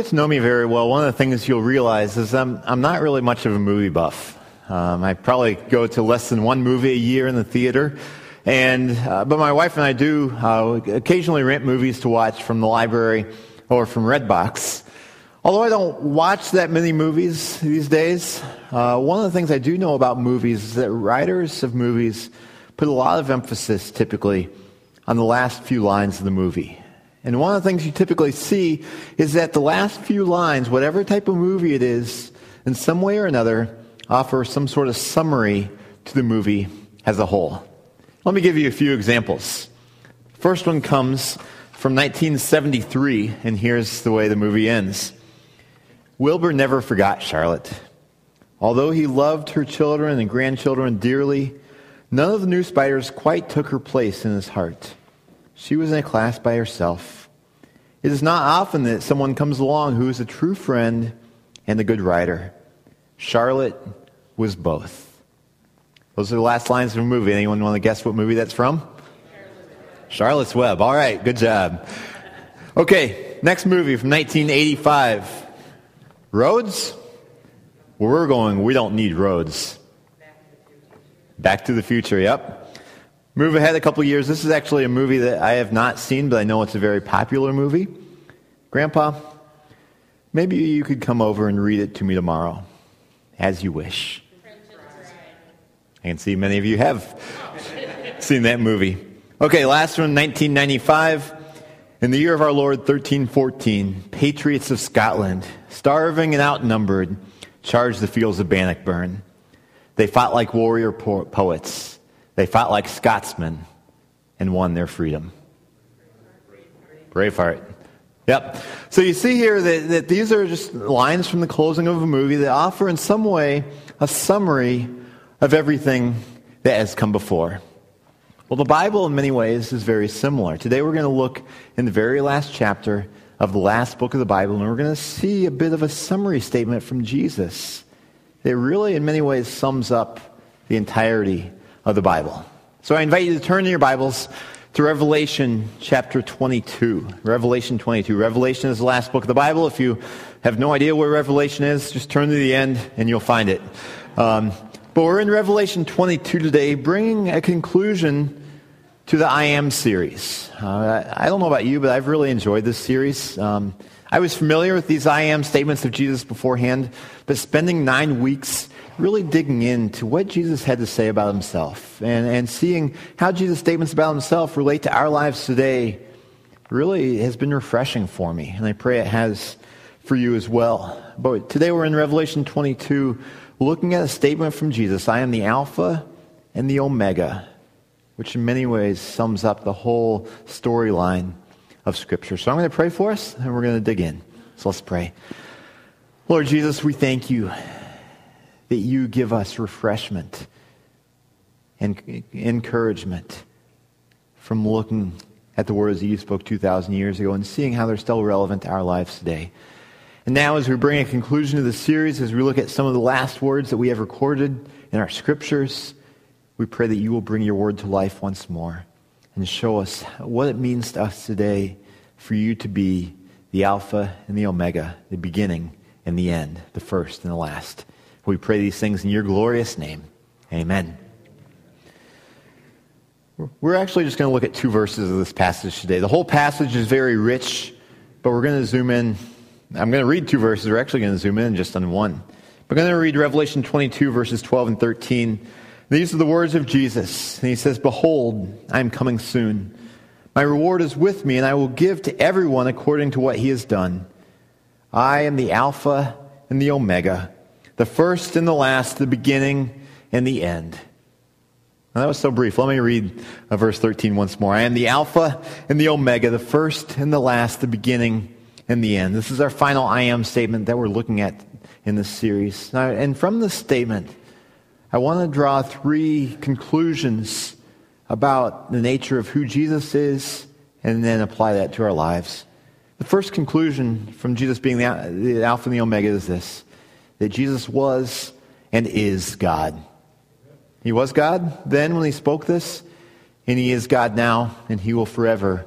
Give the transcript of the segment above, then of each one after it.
get to know me very well, one of the things you'll realize is I'm, I'm not really much of a movie buff. Um, I probably go to less than one movie a year in the theater. And, uh, but my wife and I do uh, occasionally rent movies to watch from the library or from Redbox. Although I don't watch that many movies these days, uh, one of the things I do know about movies is that writers of movies put a lot of emphasis typically on the last few lines of the movie. And one of the things you typically see is that the last few lines, whatever type of movie it is, in some way or another, offer some sort of summary to the movie as a whole. Let me give you a few examples. First one comes from 1973, and here's the way the movie ends Wilbur never forgot Charlotte. Although he loved her children and grandchildren dearly, none of the new spiders quite took her place in his heart. She was in a class by herself. It is not often that someone comes along who is a true friend and a good writer. Charlotte was both. Those are the last lines of a movie. Anyone want to guess what movie that's from? Charlotte's Web. All right, good job. Okay, next movie from 1985. Roads? Where we're going, we don't need roads. Back to the future, yep. Move ahead a couple years. This is actually a movie that I have not seen, but I know it's a very popular movie. Grandpa, maybe you could come over and read it to me tomorrow, as you wish. I can see many of you have seen that movie. Okay, last one, 1995. In the year of our Lord, 1314, patriots of Scotland, starving and outnumbered, charged the fields of Bannockburn. They fought like warrior po- poets they fought like Scotsmen and won their freedom. Braveheart. Yep. So you see here that, that these are just lines from the closing of a movie that offer in some way a summary of everything that has come before. Well, the Bible in many ways is very similar. Today we're going to look in the very last chapter of the last book of the Bible, and we're going to see a bit of a summary statement from Jesus that really, in many ways, sums up the entirety of the Bible. So I invite you to turn in your Bibles to Revelation chapter 22. Revelation 22. Revelation is the last book of the Bible. If you have no idea where Revelation is, just turn to the end and you'll find it. Um, but we're in Revelation 22 today, bringing a conclusion to the I Am series. Uh, I don't know about you, but I've really enjoyed this series. Um, I was familiar with these I Am statements of Jesus beforehand, but spending nine weeks really digging into what Jesus had to say about himself and, and seeing how Jesus' statements about himself relate to our lives today really has been refreshing for me. And I pray it has for you as well. But today we're in Revelation 22 looking at a statement from Jesus I am the Alpha and the Omega, which in many ways sums up the whole storyline of Scripture. So I'm going to pray for us and we're going to dig in. So let's pray. Lord Jesus, we thank you that you give us refreshment and encouragement from looking at the words that you spoke 2,000 years ago and seeing how they're still relevant to our lives today. And now, as we bring a conclusion to the series, as we look at some of the last words that we have recorded in our scriptures, we pray that you will bring your word to life once more and show us what it means to us today for you to be the Alpha and the Omega, the beginning and the end, the first and the last. We pray these things in your glorious name. Amen. We're actually just going to look at two verses of this passage today. The whole passage is very rich, but we're going to zoom in. I'm going to read two verses. We're actually going to zoom in just on one. We're going to read Revelation 22, verses 12 and 13. These are the words of Jesus. And he says, Behold, I am coming soon. My reward is with me, and I will give to everyone according to what he has done. I am the Alpha and the Omega the first and the last, the beginning and the end. Now, that was so brief. Let me read uh, verse 13 once more. I am the Alpha and the Omega, the first and the last, the beginning and the end. This is our final I am statement that we're looking at in this series. Now, and from this statement, I want to draw three conclusions about the nature of who Jesus is and then apply that to our lives. The first conclusion from Jesus being the, the Alpha and the Omega is this that Jesus was and is God. He was God then when he spoke this, and he is God now, and he will forever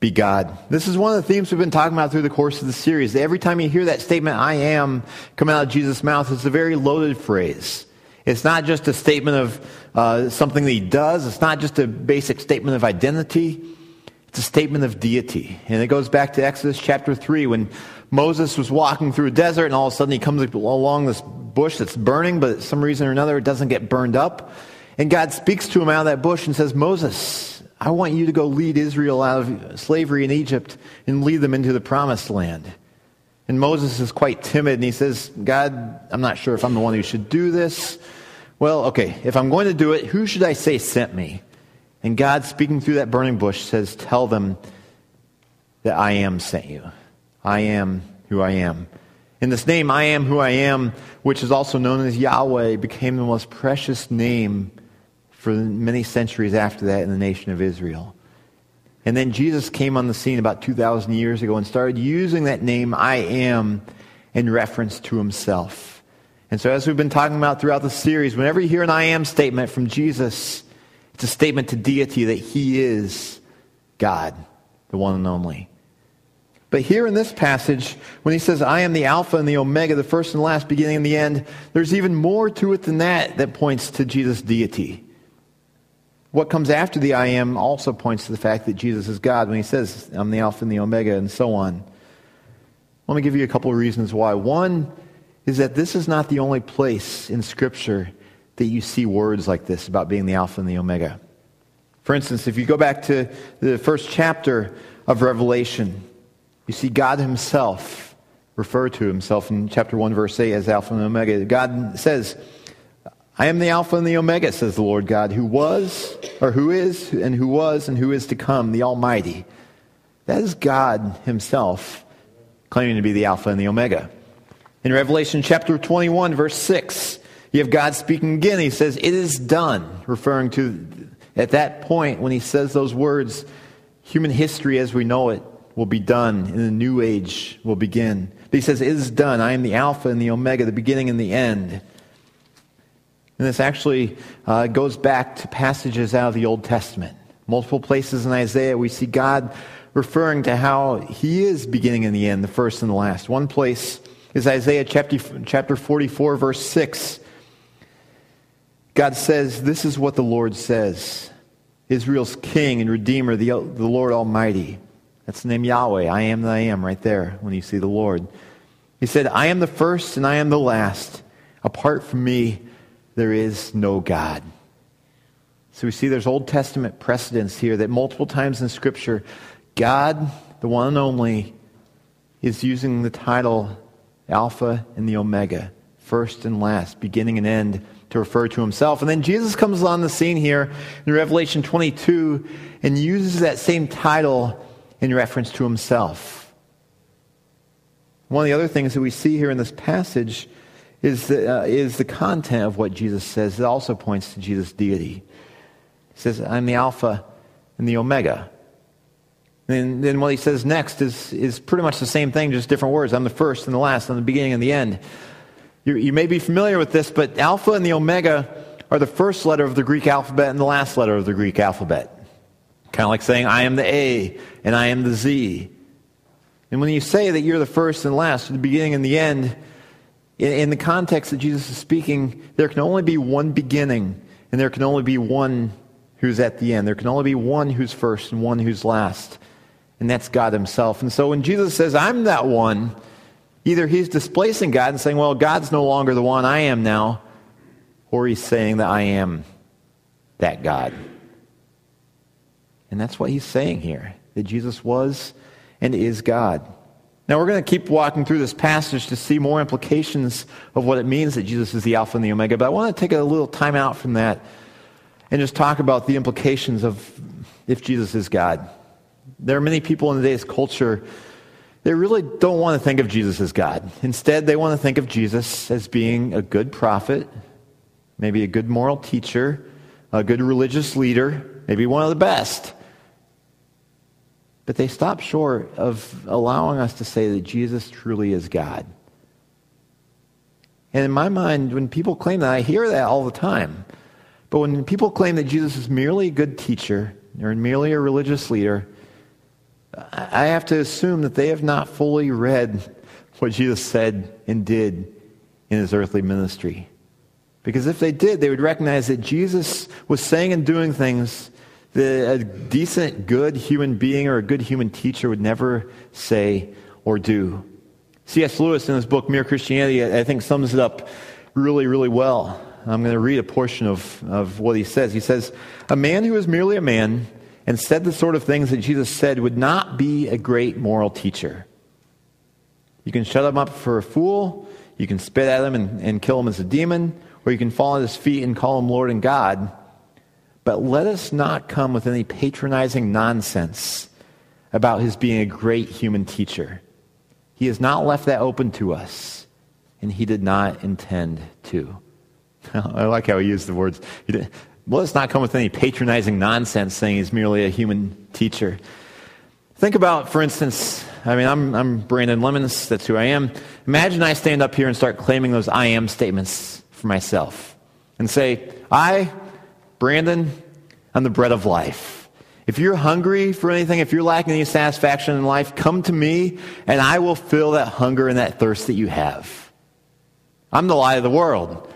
be God. This is one of the themes we've been talking about through the course of the series. Every time you hear that statement, I am, come out of Jesus' mouth, it's a very loaded phrase. It's not just a statement of uh, something that he does. It's not just a basic statement of identity. It's a statement of deity. And it goes back to Exodus chapter 3 when Moses was walking through a desert and all of a sudden he comes along this bush that's burning, but some reason or another it doesn't get burned up. And God speaks to him out of that bush and says, Moses, I want you to go lead Israel out of slavery in Egypt and lead them into the promised land. And Moses is quite timid and he says, God, I'm not sure if I'm the one who should do this. Well, okay, if I'm going to do it, who should I say sent me? And God, speaking through that burning bush, says, Tell them that I am sent you. I am who I am. In this name, I am who I am, which is also known as Yahweh, became the most precious name for many centuries after that in the nation of Israel. And then Jesus came on the scene about 2,000 years ago and started using that name, I am, in reference to himself. And so, as we've been talking about throughout the series, whenever you hear an I am statement from Jesus, it's a statement to deity that he is God, the one and only. But here in this passage, when he says, I am the Alpha and the Omega, the first and last, beginning and the end, there's even more to it than that that points to Jesus' deity. What comes after the I am also points to the fact that Jesus is God when he says, I'm the Alpha and the Omega, and so on. Let me give you a couple of reasons why. One is that this is not the only place in Scripture that you see words like this about being the Alpha and the Omega. For instance, if you go back to the first chapter of Revelation, you see God Himself refer to Himself in chapter 1, verse 8 as Alpha and Omega. God says, I am the Alpha and the Omega, says the Lord God, who was, or who is, and who was, and who is to come, the Almighty. That is God Himself claiming to be the Alpha and the Omega. In Revelation chapter 21, verse 6, you have God speaking again. He says, It is done, referring to at that point when He says those words, human history as we know it will be done, and the new age will begin. He says, It is done. I am the Alpha and the Omega, the beginning and the end. And this actually uh, goes back to passages out of the Old Testament. Multiple places in Isaiah, we see God referring to how he is beginning and the end, the first and the last. One place is Isaiah chapter, chapter 44, verse 6. God says, This is what the Lord says Israel's king and redeemer, the, the Lord Almighty. That's the name Yahweh. I am that I am, right there when you see the Lord. He said, I am the first and I am the last. Apart from me, there is no God. So we see there's Old Testament precedents here that multiple times in Scripture, God, the one and only, is using the title Alpha and the Omega, first and last, beginning and end, to refer to himself. And then Jesus comes on the scene here in Revelation 22 and uses that same title in reference to himself. One of the other things that we see here in this passage is the, uh, is the content of what Jesus says. It also points to Jesus' deity. He says, I'm the Alpha and the Omega. And then what he says next is, is pretty much the same thing, just different words. I'm the first and the last, I'm the beginning and the end. You, you may be familiar with this, but Alpha and the Omega are the first letter of the Greek alphabet and the last letter of the Greek alphabet. Kind of like saying, I am the A and I am the Z. And when you say that you're the first and last, the beginning and the end, in, the context that Jesus is speaking, there can only be one beginning, and there can only be one who's at the end. There can only be one who's first and one who's last, and that's God Himself. And so when Jesus says, I'm that one, either He's displacing God and saying, Well, God's no longer the one, I am now, or He's saying that I am that God. And that's what He's saying here that Jesus was and is God. Now, we're going to keep walking through this passage to see more implications of what it means that Jesus is the Alpha and the Omega, but I want to take a little time out from that and just talk about the implications of if Jesus is God. There are many people in today's culture they really don't want to think of Jesus as God. Instead, they want to think of Jesus as being a good prophet, maybe a good moral teacher, a good religious leader, maybe one of the best. But they stop short of allowing us to say that Jesus truly is God. And in my mind, when people claim that, I hear that all the time. But when people claim that Jesus is merely a good teacher or merely a religious leader, I have to assume that they have not fully read what Jesus said and did in his earthly ministry. Because if they did, they would recognize that Jesus was saying and doing things that a decent, good human being or a good human teacher would never say or do. C.S. Lewis, in his book Mere Christianity, I think sums it up really, really well. I'm going to read a portion of, of what he says. He says, A man who is merely a man and said the sort of things that Jesus said would not be a great moral teacher. You can shut him up for a fool, you can spit at him and, and kill him as a demon, or you can fall at his feet and call him Lord and God. But let us not come with any patronizing nonsense about his being a great human teacher. He has not left that open to us, and he did not intend to. I like how he used the words. Let us not come with any patronizing nonsense saying he's merely a human teacher. Think about, for instance, I mean, I'm, I'm Brandon Lemons, that's who I am. Imagine I stand up here and start claiming those I am statements for myself and say, I, Brandon, I'm the bread of life. If you're hungry for anything, if you're lacking any satisfaction in life, come to me and I will fill that hunger and that thirst that you have. I'm the light of the world.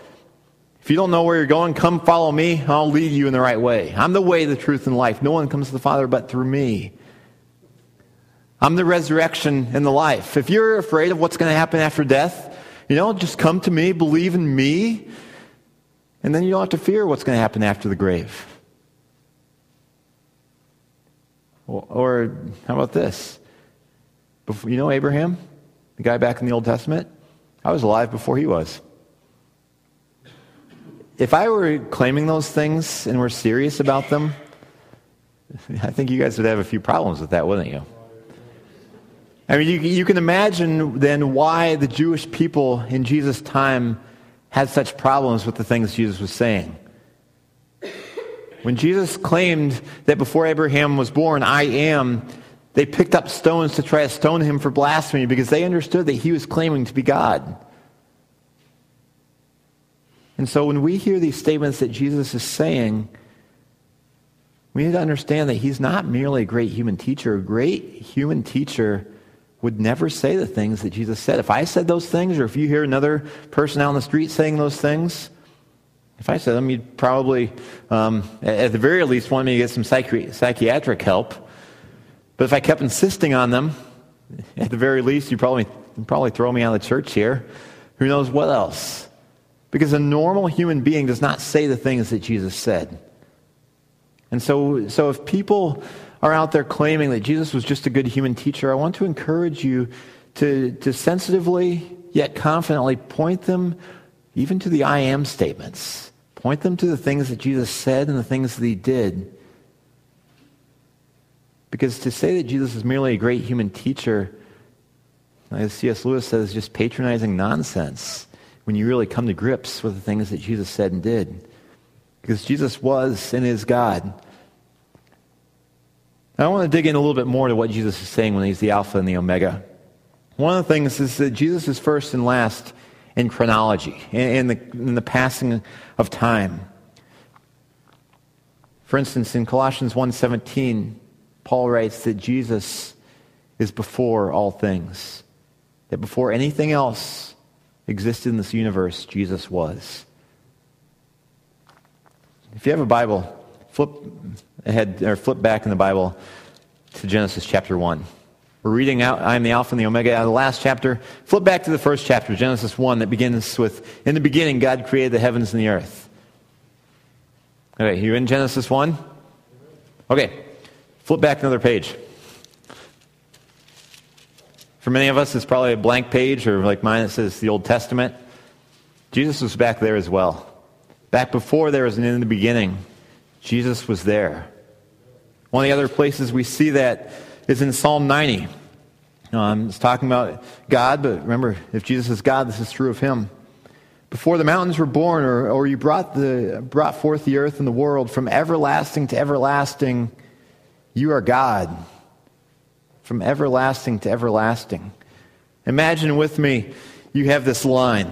If you don't know where you're going, come follow me. I'll lead you in the right way. I'm the way, the truth, and life. No one comes to the Father but through me. I'm the resurrection and the life. If you're afraid of what's going to happen after death, you know, just come to me, believe in me, and then you don't have to fear what's going to happen after the grave. Or, how about this? Before, you know Abraham, the guy back in the Old Testament? I was alive before he was. If I were claiming those things and were serious about them, I think you guys would have a few problems with that, wouldn't you? I mean, you, you can imagine then why the Jewish people in Jesus' time had such problems with the things Jesus was saying. When Jesus claimed that before Abraham was born, I am, they picked up stones to try to stone him for blasphemy because they understood that he was claiming to be God. And so when we hear these statements that Jesus is saying, we need to understand that he's not merely a great human teacher. A great human teacher would never say the things that Jesus said. If I said those things, or if you hear another person out on the street saying those things, if I said them, you'd probably, um, at the very least, want me to get some psychi- psychiatric help. But if I kept insisting on them, at the very least, you'd probably, you'd probably throw me out of the church here. Who knows what else? Because a normal human being does not say the things that Jesus said. And so, so if people are out there claiming that Jesus was just a good human teacher, I want to encourage you to, to sensitively yet confidently point them even to the I am statements. Point them to the things that Jesus said and the things that he did. Because to say that Jesus is merely a great human teacher, as C.S. Lewis says, is just patronizing nonsense when you really come to grips with the things that Jesus said and did. Because Jesus was and is God. I want to dig in a little bit more to what Jesus is saying when he's the Alpha and the Omega. One of the things is that Jesus is first and last in chronology, in, the, in the passing of time. For instance, in Colossians 1.17, Paul writes that Jesus is before all things. That before anything else existed in this universe, Jesus was. If you have a Bible, flip ahead or flip back in the Bible to Genesis chapter 1. We're reading out I am the Alpha and the Omega out of the last chapter. Flip back to the first chapter, Genesis 1, that begins with In the beginning, God created the heavens and the earth. Okay, you in Genesis 1? Okay, flip back another page. For many of us, it's probably a blank page, or like mine, it says the Old Testament. Jesus was back there as well. Back before there was an in the beginning. Jesus was there. One of the other places we see that is in Psalm 90. Um, it's talking about God, but remember, if Jesus is God, this is true of him. Before the mountains were born, or, or you brought, the, brought forth the earth and the world, from everlasting to everlasting, you are God. From everlasting to everlasting. Imagine with me, you have this line.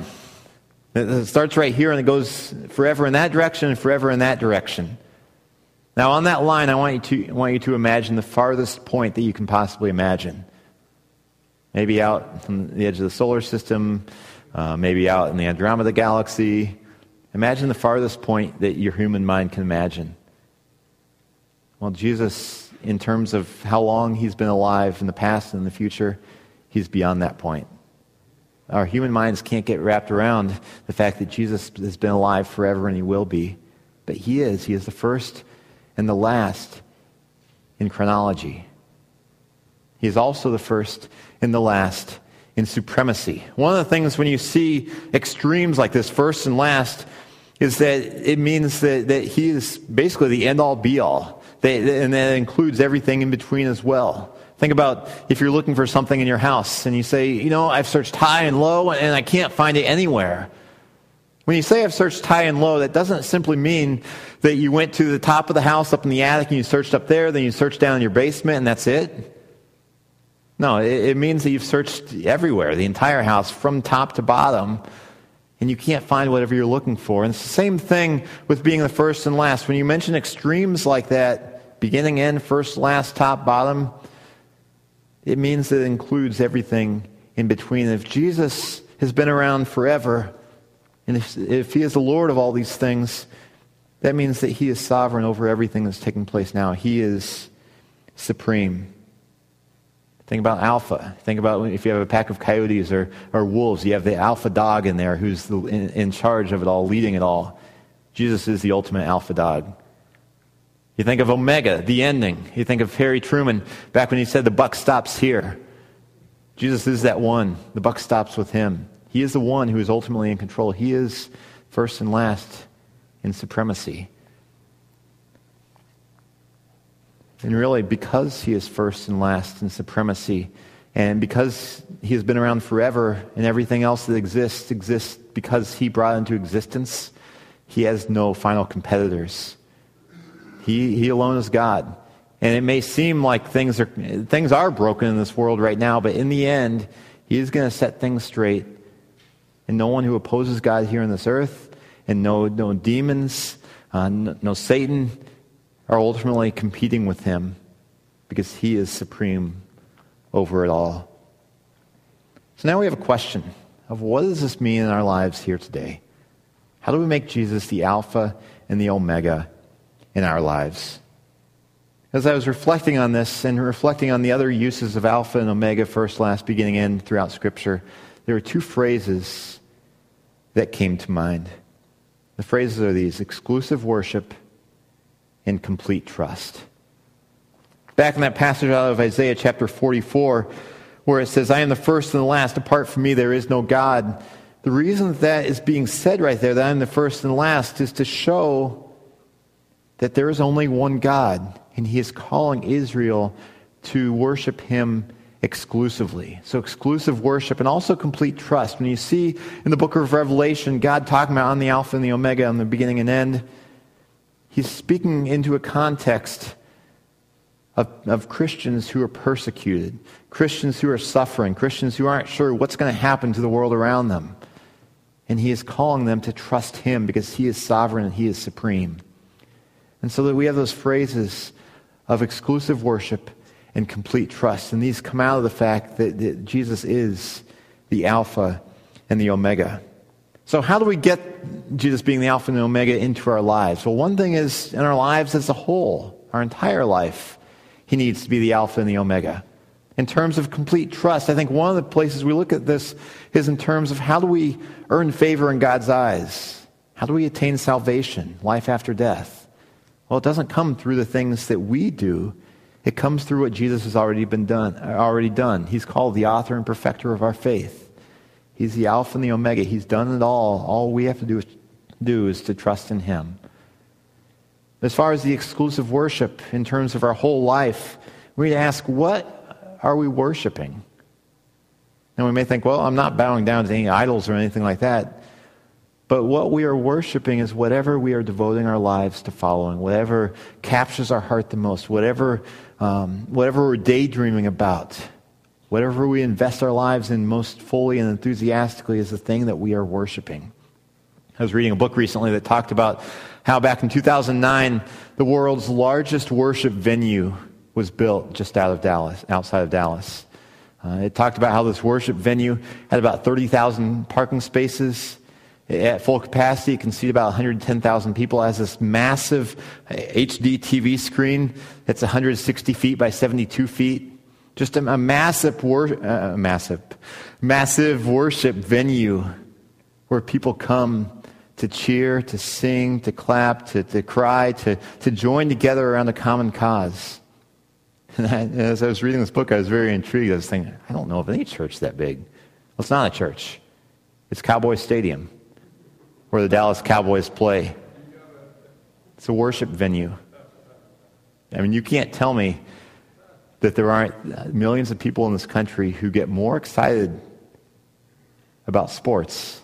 It starts right here and it goes forever in that direction and forever in that direction. Now, on that line, I want you to, want you to imagine the farthest point that you can possibly imagine. Maybe out from the edge of the solar system, uh, maybe out in the Andromeda galaxy. Imagine the farthest point that your human mind can imagine. Well, Jesus, in terms of how long he's been alive in the past and in the future, he's beyond that point. Our human minds can't get wrapped around the fact that Jesus has been alive forever and he will be. But he is. He is the first and the last in chronology. He is also the first and the last in supremacy. One of the things when you see extremes like this, first and last, is that it means that, that he is basically the end all be all. and that includes everything in between as well. Think about if you're looking for something in your house and you say, you know, I've searched high and low and I can't find it anywhere. When you say I've searched high and low, that doesn't simply mean that you went to the top of the house up in the attic and you searched up there, then you searched down in your basement and that's it. No, it, means that you've searched everywhere, the entire house, from top to bottom, and you can't find whatever you're looking for. And it's the same thing with being the first and last. When you mention extremes like that, beginning, end, first, last, top, bottom, it means that it includes everything in between. If Jesus has been around forever, and if, if he is the Lord of all these things, that means that he is sovereign over everything that's taking place now. He is supreme. Think about alpha. Think about if you have a pack of coyotes or, or wolves, you have the alpha dog in there who's the, in, in charge of it all, leading it all. Jesus is the ultimate alpha dog. You think of Omega, the ending. You think of Harry Truman back when he said the buck stops here. Jesus is that one. The buck stops with him. He is the one who is ultimately in control. He is first and last in supremacy. And really, because he is first and last in supremacy, and because he has been around forever, and everything else that exists exists because he brought into existence, he has no final competitors. He, he alone is God. And it may seem like things are, things are broken in this world right now, but in the end, He is going to set things straight. And no one who opposes God here on this earth, and no, no demons, uh, no, no Satan, are ultimately competing with Him because He is supreme over it all. So now we have a question of what does this mean in our lives here today? How do we make Jesus the Alpha and the Omega in our lives. As I was reflecting on this and reflecting on the other uses of Alpha and Omega, first, last, beginning, end throughout Scripture, there are two phrases that came to mind. The phrases are these exclusive worship and complete trust. Back in that passage out of Isaiah chapter 44, where it says, I am the first and the last, apart from me there is no God. The reason that, is being said right there, that I'm the first and last, is to show that there is only one God, and he is calling Israel to worship him exclusively. So, exclusive worship and also complete trust. When you see in the book of Revelation God talking about on the Alpha and the Omega, on the beginning and end, he's speaking into a context of, of Christians who are persecuted, Christians who are suffering, Christians who aren't sure what's going to happen to the world around them. And he is calling them to trust him because he is sovereign and he is supreme. And so that we have those phrases of exclusive worship and complete trust. And these come out of the fact that, that Jesus is the Alpha and the Omega. So, how do we get Jesus being the Alpha and the Omega into our lives? Well, one thing is in our lives as a whole, our entire life, He needs to be the Alpha and the Omega. In terms of complete trust, I think one of the places we look at this is in terms of how do we earn favor in God's eyes? How do we attain salvation, life after death? Well, it doesn't come through the things that we do. It comes through what Jesus has already been done, already done. He's called the author and perfecter of our faith. He's the Alpha and the Omega. He's done it all. All we have to do is, do is to trust in Him. As far as the exclusive worship in terms of our whole life, we need to ask, what are we worshiping? And we may think, well, I'm not bowing down to any idols or anything like that. But what we are worshiping is whatever we are devoting our lives to following, whatever captures our heart the most, whatever, um, whatever we're daydreaming about, whatever we invest our lives in most fully and enthusiastically is the thing that we are worshiping. I was reading a book recently that talked about how back in 2009, the world's largest worship venue was built just out of Dallas, outside of Dallas. Uh, it talked about how this worship venue had about 30,000 parking spaces. At full capacity, it can seat about 110,000 people. It has this massive HD TV screen that's 160 feet by 72 feet. Just a, a massive, wor- uh, massive, massive worship venue where people come to cheer, to sing, to clap, to, to cry, to, to join together around a common cause. And I, as I was reading this book, I was very intrigued. I was thinking, I don't know of any church that big. Well, it's not a church. It's Cowboy Stadium, where the Dallas Cowboys play. It's a worship venue. I mean, you can't tell me that there aren't millions of people in this country who get more excited about sports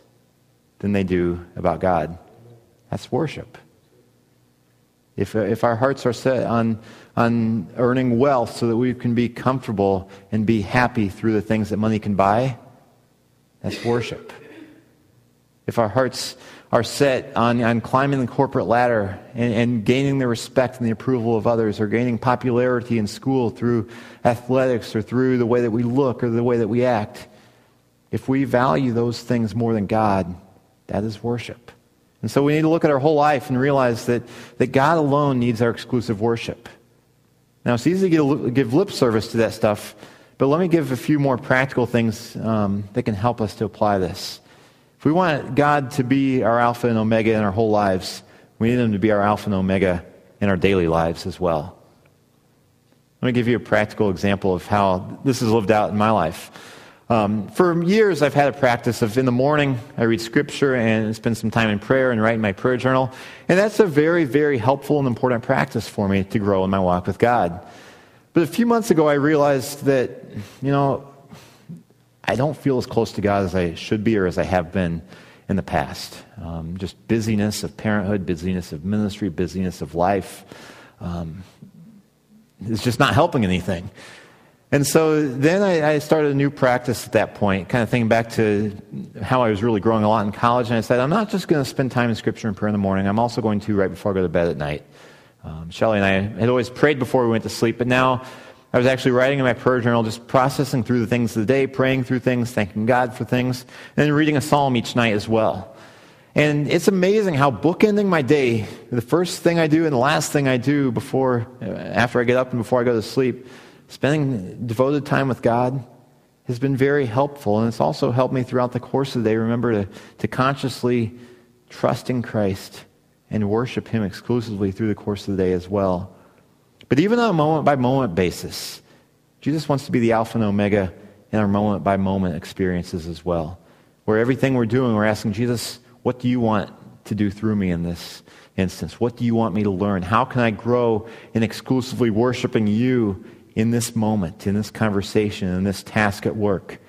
than they do about God. That's worship. If, uh, if our hearts are set on, on earning wealth so that we can be comfortable and be happy through the things that money can buy, that's worship. If our hearts are set on, on climbing the corporate ladder and, and gaining the respect and the approval of others, or gaining popularity in school through athletics or through the way that we look or the way that we act, if we value those things more than God, that is worship. And so we need to look at our whole life and realize that, that God alone needs our exclusive worship. Now, it's easy to give lip service to that stuff, but let me give a few more practical things um, that can help us to apply this. We want God to be our Alpha and Omega in our whole lives, we need Him to be our Alpha and Omega in our daily lives as well. Let me give you a practical example of how this is lived out in my life. Um, for years, I've had a practice of in the morning, I read scripture and spend some time in prayer and write in my prayer journal. And that's a very, very helpful and important practice for me to grow in my walk with God. But a few months ago, I realized that, you know, I don't feel as close to God as I should be or as I have been in the past. Um, just busyness of parenthood, busyness of ministry, busyness of life. Um, it's just not helping anything. And so then I, I, started a new practice at that point, kind of thinking back to how I was really growing a lot in college. And I said, I'm not just going to spend time in Scripture and prayer in the morning. I'm also going to right before I go to bed at night. Um, Shelly and I had always prayed before we went to sleep, but now I was actually writing in my prayer journal, just processing through the things of the day, praying through things, thanking God for things, and then reading a psalm each night as well. And it's amazing how bookending my day, the first thing I do and the last thing I do before, uh, after I get up and before I go to sleep, spending devoted time with God has been very helpful. And it's also helped me throughout the course of the day remember to, to consciously trust in Christ and worship Him exclusively through the course of the day as well. But even on a moment by moment basis, Jesus wants to be the Alpha and Omega in our moment by moment experiences as well. Where everything we're doing, we're asking Jesus, what do you want to do through me in this instance? What do you want me to learn? How can I grow in exclusively worshiping you in this moment, in this conversation, in this task at work,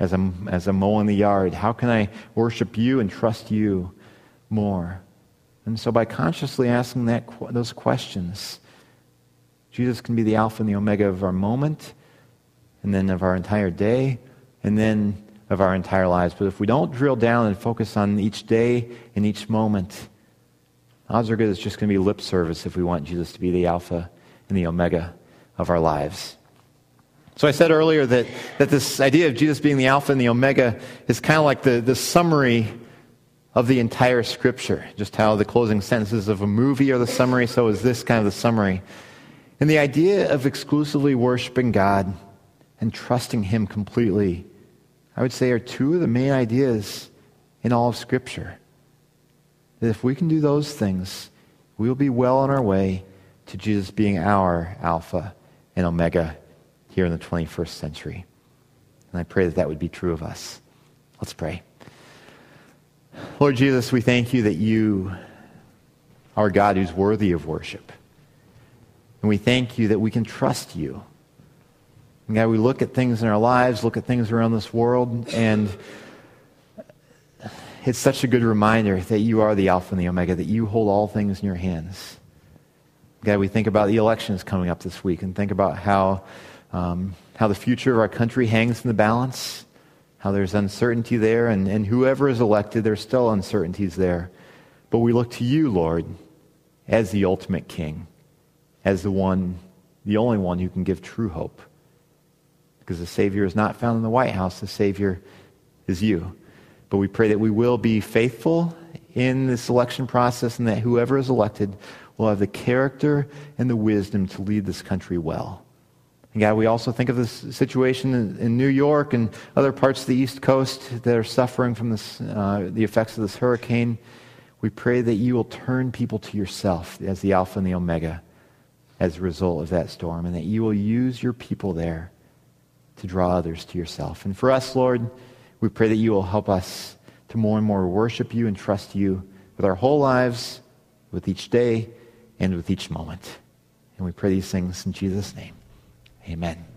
as I'm, as I'm mowing the yard? How can I worship you and trust you more? And so by consciously asking that, those questions, Jesus can be the Alpha and the Omega of our moment, and then of our entire day, and then of our entire lives. But if we don't drill down and focus on each day and each moment, odds are good it's just going to be lip service if we want Jesus to be the Alpha and the Omega of our lives. So I said earlier that, that this idea of Jesus being the Alpha and the Omega is kind of like the, the summary of the entire Scripture. Just how the closing sentences of a movie are the summary, so is this kind of the summary. And the idea of exclusively worshiping God and trusting Him completely, I would say, are two of the main ideas in all of Scripture. That if we can do those things, we will be well on our way to Jesus being our Alpha and Omega here in the 21st century. And I pray that that would be true of us. Let's pray. Lord Jesus, we thank you that you are God who's worthy of worship. And we thank you that we can trust you. And God, we look at things in our lives, look at things around this world, and it's such a good reminder that you are the Alpha and the Omega, that you hold all things in your hands. God, we think about the elections coming up this week and think about how, um, how the future of our country hangs in the balance, how there's uncertainty there, and, and whoever is elected, there's still uncertainties there. But we look to you, Lord, as the ultimate king, as the one, the only one who can give true hope. Because the Savior is not found in the White House, the Savior is you. But we pray that we will be faithful in the selection process and that whoever is elected will have the character and the wisdom to lead this country well. And God, we also think of this situation in, in New York and other parts of the East Coast that are suffering from this, uh, the effects of this hurricane. We pray that you will turn people to yourself as the Alpha and the Omega as a result of that storm, and that you will use your people there to draw others to yourself. And for us, Lord, we pray that you will help us to more and more worship you and trust you with our whole lives, with each day, and with each moment. And we pray these things in Jesus' name. Amen.